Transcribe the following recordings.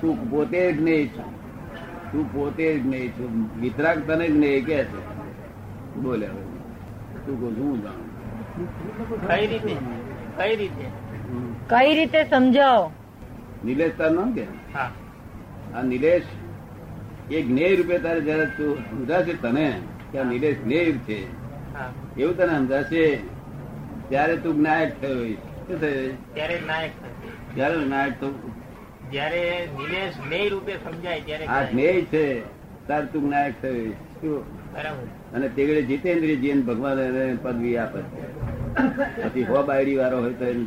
તું પોતે જ નહીં છું. તું પોતે જ નહીં છું. વિતરાગ તને જ નહીં કે છે. બોલે હવે. તું કહું શું જાણું. કઈ રીતે? કઈ રીતે? કઈ રીતે સમજાવો? નિલેશ તાર નામ કે? આ નિલેશ એ જ્ઞેય રૂપે તારે જયારે તું સમજાશે તને કે આ નિલેશ જ્ઞેય છે. એવું તને સમજાશે? ત્યારે તું નાયક થયો થયો? ત્યારે નાયક થયો. ત્યારે નાયક તો જ્યારે નિલેશ જ્ઞેય રૂપે સમજાય ત્યારે આ. જ્ઞેય છે તાર તું નાયક થયો શું? બરાબર. અને તેગડે જીતેન્દ્રજી ભગવાન એને પદવી આપે છે. પછી હો બાયડી વાળો હોય તો એને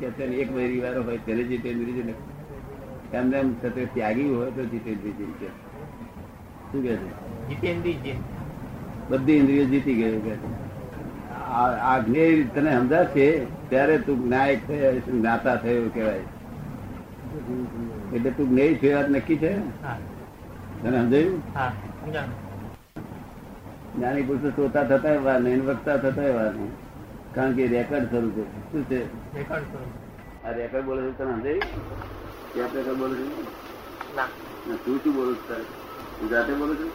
કે છે એક બાયડી વાળો હોય તેને જીતેન્દ્રજી ને એમને એમ છતાં ત્યાગી હોય તો જીતેન્દ્રજી કે શું કે છે? જીતેન્દ્રજી. બધી ઇન્દ્રિયો જીતી ગયું કે આ જ્ઞેય તને સમજાશે ત્યારે તું નાયક થયો જ્ઞાતા થયો કહેવાય એટલે તું જ્ઞેય છે વાત નક્કી છે? તને સમજાયું? જ્ઞાની પુરુષો શ્રોતા થતા વાર નહીં વક્તા થતા વાર નહીં કારણ કે રેકર્ડ શરૂ છે. શું છે? આ રેકર્ડ બોલે છે તને સમજાયું? ક્યાં રેકર્ડ બોલે છે? તું શું બોલું છું? તું જાતે બોલું છું?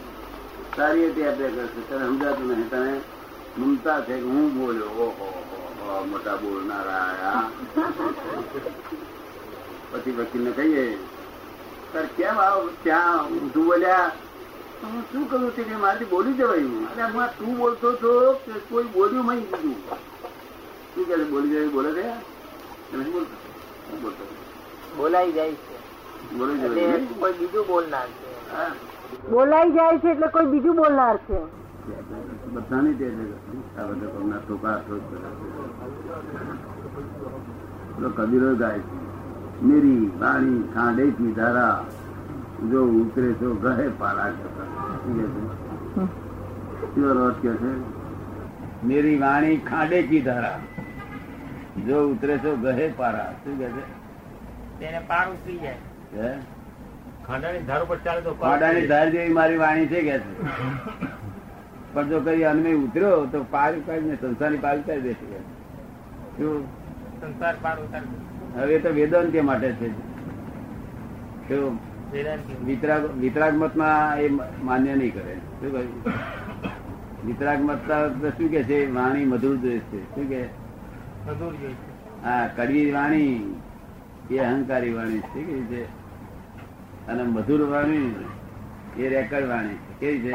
સારી રીતે રેકર્ડ છે. તને સમજાતું નહીં. તને મમતા છે કે હું બોલ્યો? ઓહો હો, હો, મોટા બોલનારા. પછી વકીલ ને કહીએ સર કેમ આવ ત્યાં ઊંધું બોલ્યા. તો હું શું કરું છું કે મારાથી બોલી જવાયું અરે હું તું બોલતો છો કે કોઈ બોલ્યું મય બીજું? શું કે બોલી જવાયું બોલે છે નથી બોલતો? બોલતો? બોલાઈ જાય છે. બોલી એટલે કોઈ બીજું બોલનાર છે. બોલાઈ જાય છે એટલે કોઈ બીજું બોલનાર છે. બધાની તે આ બધા કબીરો ગાય છે. મેરી વાણી ખાંડે થી ધારા જો ઉતરે તો ગહે પારા કે છે? મેરી વાણી ખાંડે કી ધારા. જો ઉતરે તો ગહે પારા શું કે છે? તેને પાર ઉતરી જાય. હે? ખાંડાની ધાર ઉપર ચાલે તો જાય. ધાર જેવી મારી વાણી છે કે છે? પણ જો કઈ અન્મે ઉતર્યો તો પાર કાઢીને સંસારની પાર ઉતારી દેશે સંસાર પાર ઉતારી. હવે તો વેદાંત્ય માટે છે. વિતરાગ વિતરાગ મતમાં એ માન્ય નહીં કરે. શું કહ્યું? વિતરાગ મતમાં શું કે છે? વાણી મધુર જોઈએ છે. શું કે? મધુર હા કડવી વાણી એ અહંકારી વાણી છે. કેવી છે અને મધુર વાણી એ રેકર્ડ વાણી છે. કેવી છે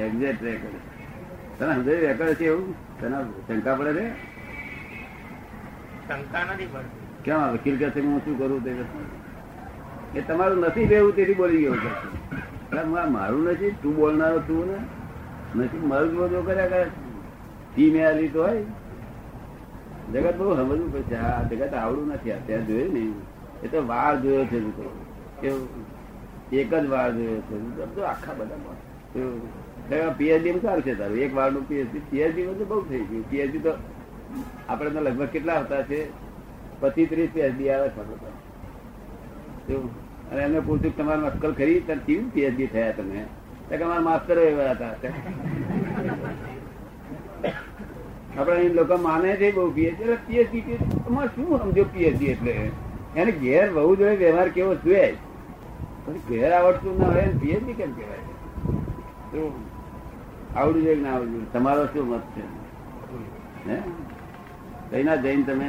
એક્ઝેક્ટ રેકર્ડ તને સમજાયું? રેકર્ડ છે એવું? તને શંકા પડે છે? શંકા નથી કેમ વકીલ કે હું શું કરું તે એ તમારું નથી લેવું તેથી બોલી ગયો કે મારું નથી, તું બોલનારો તું ને. નથી, મારું બધો કર્યા કરે ટી મેં લીધો હોય. જગત બહુ સમજવું પડશે આ જગત આવડું નથી. આ ત્યાં જોયું ને એ તો વાર જોયો છે તો. એક જ વાર જોયો છે. તો આખા બધા પીએચડી સારું છે તારું. એક વારનું પીએચડી પીએચડી બધું બહુ થઈ ગયું. પીએચડી તો આપણે લગભગ કેટલા આવતા છે? પચીસ ત્રીસ પીએચડી આવે છે? અને એમને પૂછ્યું તમારે અક્કલ ખરી? ત્યારે કેવી પીએચડી થયા તમે? કે અમારા માસ્તર એવા હતા. આપણે અહીં લોકો માને છે બહુ પીએચડી પીએચડી તમારે શું સમજો પીએચડી એટલે? એને ઘેર બહુ જોઈએ વ્યવહાર કેવો જોઈએ પછી ઘેર આવડતું ના હોય પીએચડી કેમ કહેવાય? આવડું જોઈએ ના આવડું તમારો શું મત છે? હે? કઈ ના જઈને તમે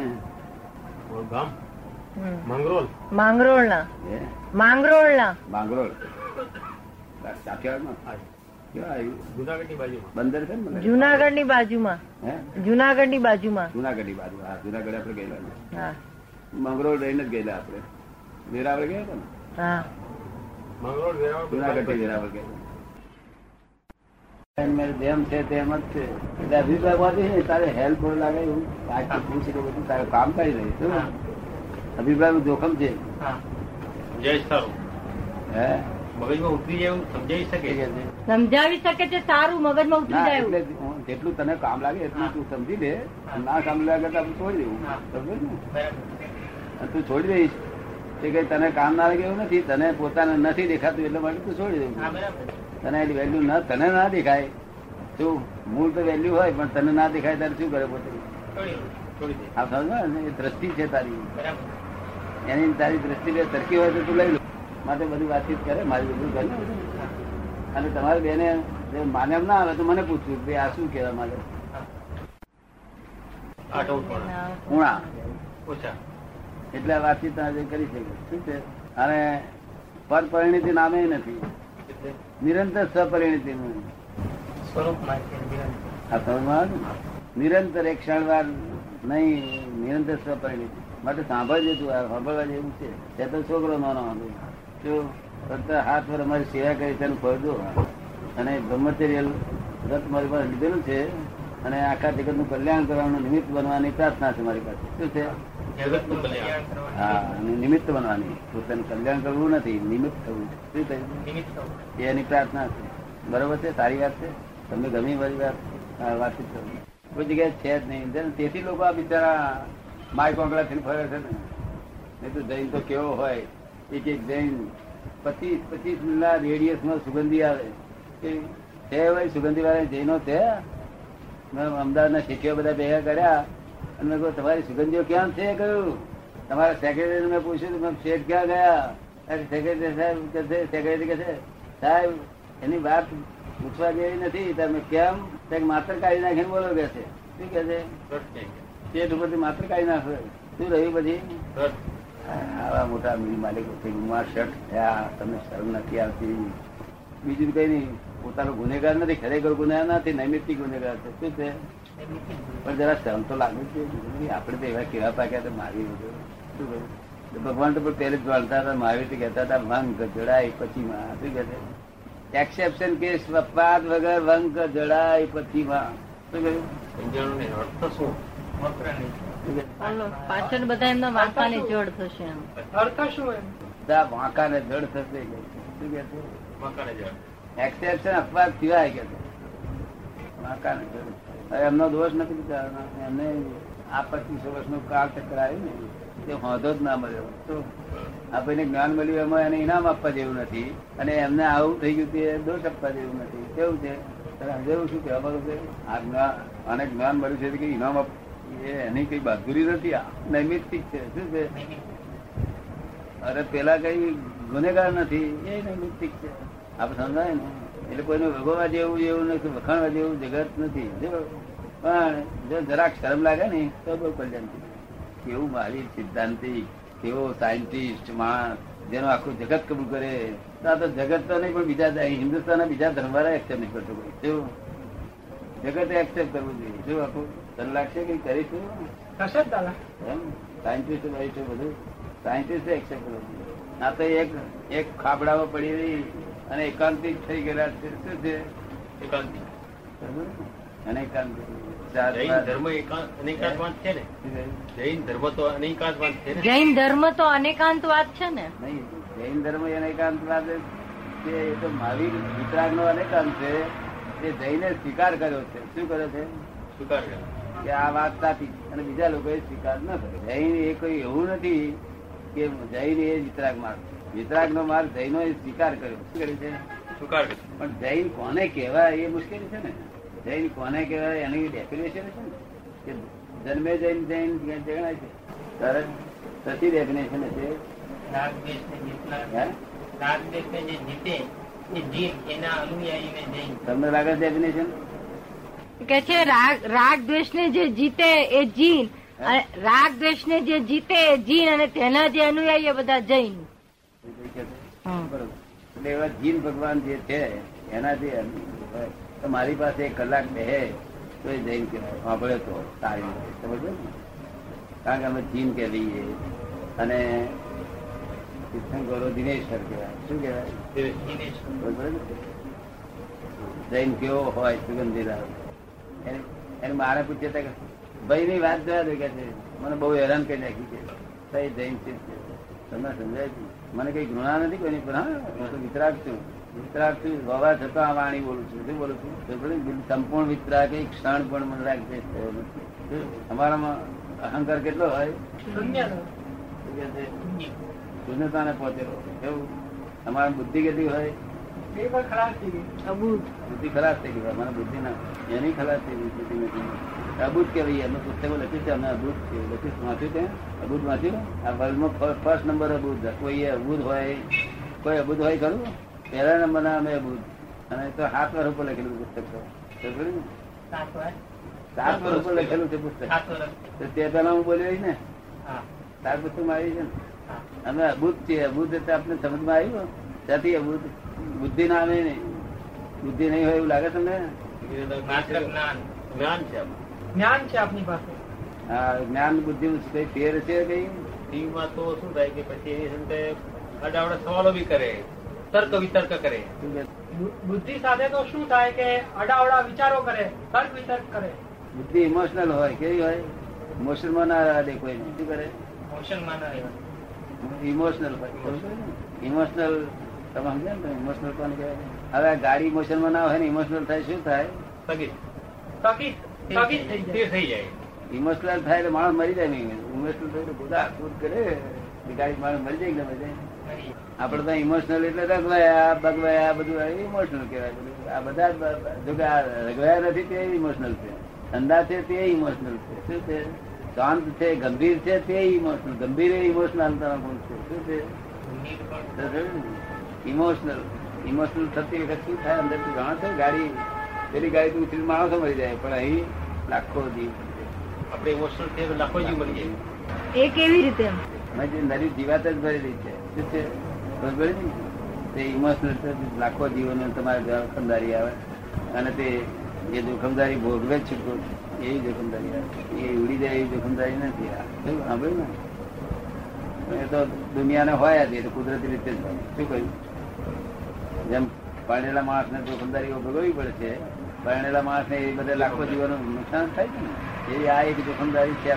માંગરોળ? માંગરોળ? ના માંગરોળ ના માંગરોળ કાઠિયાવાડમાં કેવા બાજુમાં. બંદર છે ને જુનાગઢની બાજુમાં. હે? જુનાગઢની બાજુમાં. બાજુ હા જુનાગઢ આપડે ગયેલા હા. મંગરોળ રહીને જ ગયેલા આપડે વેરાવળ ગયા હતા ને? હા. મંગરોળ વેરાવળ જુનાગઢથી વેરાવળ ગયા જેમ છે તેમ જ છે. એટલે અભિપ્રાયમાંથી ને તારે હેલ્પ લાગે એવું? પૂછે કે બધું તારે કામ કરી રહી છે અભિપ્રાય જોખમ છે. હા. સારું હે? મગજમાં ઉતરી જાય એવું? સમજાઈ શકે? છે? સમજાવી શકે છે સારું મગજમાં ઉતરી જાય એટલે જેટલું તને કામ લાગે એટલું તું સમજી લે. ના કામ લાગે તો આપણે છોડી દેવું. ને? તું છોડી દઈશ. તે કઈ તને કામ ના લાગે એવું નથી. તને પોતાને નથી દેખાતું એટલે માટે તું છોડી હા દેવું બરાબર. તને એની વેલ્યુ ના તને ના દેખાય. તો મૂળ તો વેલ્યુ હોય પણ તને ના દેખાય ત્યારે શું કરે પોતે આ સમજો ને એ દ્રષ્ટિ છે તારી. એની તારી દ્રષ્ટિ બે સરખી હોય તો તું લઈ લો. માટે બધું વાતચીત કરે મારી બધું કરે. અને તમારે બેને માને ના આવે તો મને પૂછવું કે આ શું કહેવા માંગે? ઉણા. એટલે વાતચીત કરી શકે શું છે? અને પરપરિણીતિ નામે નથી. નિરંતર સપરિણીતિ નિરંતર. એક ક્ષણ ક્ષણવાર નહીં નિરંતર સ્વપરિણીતિ માટે સાંભળજે તું સાંભળવા જેવું છે. તે તો છોકરો નાનો હતો. જો ફક્ત હાથ પર અમારી સેવા કરી તેનું ફરજો અને બ્રહ્મચર્ય વ્રત મારી પાસે લીધેલું છે અને આખા જગતનું કલ્યાણ કરવાનું નિમિત્ત બનવાની પ્રાર્થના છે મારી પાસે. શું છે? જગતનું. હા નિમિત્ત બનવાની. પોતાનું કલ્યાણ કરવું નથી, નિમિત્ત થવું. શું થયું? એની પ્રાર્થના છે. બરોબર છે? સારી વાત છે? તમને ગમી મારી વાત વાતચીત કરો. કોઈ જગ્યાએ છે જ નહીં. તેથી લોકો આ બિચારા માય કોંકડા થી ફરે છે ને. નહીં તો જૈન તો કેવો હોય? એક એક જૈન પચીસ પચીસ મિલના રેડિયસમાં સુગંધી આવે. છે હોય સુગંધી વાળા જૈનો છે? મેં અમદાવાદના શીખ્યો બધા ભેગા કર્યા. અને મેં કહ્યું તમારી સુગંધીઓ ક્યાં છે? કહ્યું, તમારા સેક્રેટરી મેં પૂછ્યું મેં શેઠ ક્યાં ગયા? સેક્રેટરી સાહેબ કે છે સેક્રેટરી કે છે. સાહેબ, એની વાત પૂછવા જેવી નથી. તમે કેમ? માત્ર કાઢી નાખીને બોલો કે છે. શું કે છે? શેઠ ઉપરથી માત્ર કાઢી નાખો. શું રહ્યું પછી? આવા મોટા મિલ માલિકો થઈ ગુમા શર્ટ થયા તમને શરમ નથી આવતી. બીજું કઈ નહીં. પોતાનો ગુનેગાર નથી, ખરેખર ગુનેગાર નથી નૈમિતિક ગુનેગાર છે. શું છે? પણ જરા શરમ તો લાગે છે. આપણે તો એવા કેવા પાક્યા તો મારી શું કહ્યું? ભગવાન તો પણ પહેલે જ જાણતા હતા મહાવીર તો કહેતા હતા ભંગ જડાય પછી માં. શું કહે એક્સેપ્શન કેસ અપવાદ વગર ભંગ જડાય પછી માં. શું કહ્યું? પાછળ બધા એમના વાંકા ને જોડ થશે એમ. અર્થ શું એમ? બધા વાંકાને જડ થશે શું જળ. એક્સેપ્શન અપવાદ સિવાય કે. વાંકા ને એમનો દોષ નથી. એમને આ પચીસો વર્ષનો કાળ આવ્યું ને તે હોંધો જ ના મળ્યો. તો આપણને જ્ઞાન મળ્યું, એમાં એને ઇનામ આપવા જેવું નથી. અને એમને આવું થઈ ગયું તે દોષ આપવા જેવું નથી. કેવું છે? સમજાવું શું કહેવા માંગુ છે? જ્ઞાન, આને જ્ઞાન મળ્યું છે કે ઇનામ આપ એની કઈ બહાદુરી નથી. આ નૈમિતિક છે. શું છે? અરે પેલા કઈ ગુનેગાર નથી. એ નૈમિતિક છે. આપણે સમજાય ને? એટલે કોઈને ભોગવવા જેવું એવું નથી વખાણવા જેવું જગત નથી. પણ જો જરાક શરમ લાગે ને તો બહુ કલ્યાણ કેવું મારી સિદ્ધાંતિ કેવો સાયન્ટિસ્ટ માણસ જેનું આખું જગત કબૂલ કરે. તો આ તો જગત તો નહીં પણ બીજા હિન્દુસ્તાનના બીજા ધર્મવાળા એક્સેપ્ટ નહીં કરતો કોઈ કેવું જગતે એક્સેપ્ટ કરવું જોઈએ. શું આખું તને લાગશે કે કરીશું એમ? સાયન્ટિસ્ટ છે બધું. સાયન્ટિસ્ટ એક્સેપ્ટ કરવું જોઈએ. આ તો એક એક ખાબડામાં પડી રહી. અને એકાંતિક થઈ ગયેલા છે. શું છે? એકાંતિક. અને એકાંતિક જૈન ધર્મ અનેકાંતવાદ છે ને? જૈન ધર્મ તો અનેકાંતવાદ છે જૈન ધર્મ તો અનેકાંતવાદ છે ને? નહીં જૈન ધર્મ એને એકાંતવાદ છે. એ તો મહાવીર વિતરાગ નો અનેકાંત છે. તે જૈને સ્વીકાર કર્યો છે. શું કર્યો છે? સ્વીકાર કરે. કે આ વાત સાચી અને બીજા લોકોએ સ્વીકાર ન કર્યો. જૈન એ કોઈ એવું નથી કે જૈન એ વિતરાગ માર્ગ વિતરાગ નો માર્ગ જૈનો એ સ્વીકાર કર્યો. શું કર્યું છે? સ્વીકાર પણ જૈન કોને કહેવાય એ મુશ્કેલી છે ને? જૈન કોને કહેવાય એની ડેફિનેશન છે ને? કે જન્મે જૈન જૈન જણાય છે. તરત સચી ડેફિનેશન છે. તમને લાગે ડેફિનેશન કે છે રાગ રાગ દ્વેષ ને જે જીતે એ જીન. અને રાગ દ્વેષ ને જે જીતે એ જીન અને તેના જે અનુયાયી એ બધા જૈન. એટલે એવા જીન ભગવાન જે છે એનાથી તો મારી પાસે એક કલાક બે તો એ જૈન કહેવાય સાંભળે તો સારી સમજ ને? કારણ કે અમે જીન કે લઈએ. અને તીર્થંકરો દિનેશ્વર કહેવાય. શું કહેવાય? દિનેશ. જૈન કેવો હોય સુગંધીદાર એને એને મારે પૂછ્યા હતા કે, ભાઈ ની વાત જોયા દે કે છે? મને બહુ હેરાન કરી નાખી છે. જૈન છે. તમને સમજાય મને કઈ ઘૃણા નથી કોઈની પણ હા હું તો વિતરાગ છું. વિતરાગ છું હોવા છતાં આ વાણી બોલું છું. શું બોલું છું? સંપૂર્ણ વિતરાગ એક ક્ષણ પણ મને લાગે થયો નથી. અમારામાં અહંકાર કેટલો હોય? શૂન્યતાને પહોંચેલો કેવું અમારા બુદ્ધિ કેટલી હોય? બુદ્ધિ ખરાબ થઈ ગઈ મને બુદ્ધિ ના એની ખરાબ થઈ ગઈ બુદ્ધિ નથી. અબૂત કહેવાય એમનું પુસ્તકો લખ્યું છે અમે અબૂત લખ્યું વાંચ્યું છે? અબૂત વાંચ્યું? આ વર્લ્ડમાં ફર્સ્ટ નંબર અબૂત કોઈ અબૂત હોય કોઈ અબૂત હોય ખરું? પહેલા નંબરના અમે અબૂત અને તો હાથ વાર ઉપર લખેલું પુસ્તક તો. ખબર સાત વાર. ઉપર લખેલું છે પુસ્તક. સાત તો તે પહેલા હું બોલ્યો ને તાર પુસ્તકમાં આવી છે ને? અમે અબૂધ છીએ. અબૂત એટલે આપણે સમજમાં આવ્યું? ત્યાંથી અબૂત બુદ્ધિ ના આવે નહીં બુદ્ધિ નહીં હોય એવું લાગે તમને? જ્ઞાન. જ્ઞાન છે. જ્ઞાન છે આપની પાસે? હા જ્ઞાન બુદ્ધિ કઈ ફેર છે કઈ? માં તો શું થાય કે પછી એની સાથે અડાવડા સવાલો બી કરે તર્ક વિતર્ક કરે. બુદ્ધિ સાથે તો શું થાય કે અડાવડા વિચારો કરે તર્ક વિતર્ક કરે? બુદ્ધિ ઇમોશનલ હોય કેવી હોય? ઇમોશનલ ના દે કોઈ શું કરે? મોશનમાં ના રહેવાય ઇમોશનલ હોય ઇમોશનલ તમે સમજે ને ઇમોશનલ કોણ કહેવાય? હવે ગાડી ઇમોશનલ ના હોય ને ઇમોશનલ થાય શું થાય? સ્થગિત સ્થગિત ઇમોશનલ થાય એટલે માણસ મરી જાય નહીં. ઇમોશનલ થાય એટલે કુદા કૂદ કરે. બિગાડી માણસ મરી જાય ગમે જાય આપડે તો ઇમોશનલ એટલે રગવાયા બગવાયા બધું ઇમોશનલ કહેવાય. આ બધા જો કે રગવાયા નથી તે ઇમોશનલ છે. ઠંડા છે તે ઇમોશનલ છે. શું છે? શાંત છે ગંભીર છે તે ઇમોશનલ ગંભીર ઇમોશનલ ગુણ છે? શું છે? ઇમોશનલ ઇમોશનલ થતી વખત શું થાય? અંદર તું જાણો છો ગાડી પેલી ગાડી તું ઉતરીને માણસો મરી જાય પણ અહીં લાખો જીવ. આપણે ઇમોશનલ થઈએ લાખો જીવ મળી જાય. એ કેવી રીતે? નરી જીવાત જ ભરેલી છે. શું છે? ભરેલી? તે ઇમોશનલ લાખો જીવોને તમારે જોખમદારી આવે. અને તે જે જોખમદારી ભોગવે છે એવી જોખમદારી આવે. એ ઉડી જાય એવી જોખમદારી નથી આ. સાંભળ્યું ને? એ તો દુનિયાને હોય જ એ તો કુદરતી રીતે જ શું કહ્યું? જેમ પાડેલા માણસને જોખમદારીઓ ભોગવવી પડે છે પરણેલા માણસને એ બધા લાખો જીવોનું નુકસાન થાય છે ને? એવી આ એક જોખમદારી છે.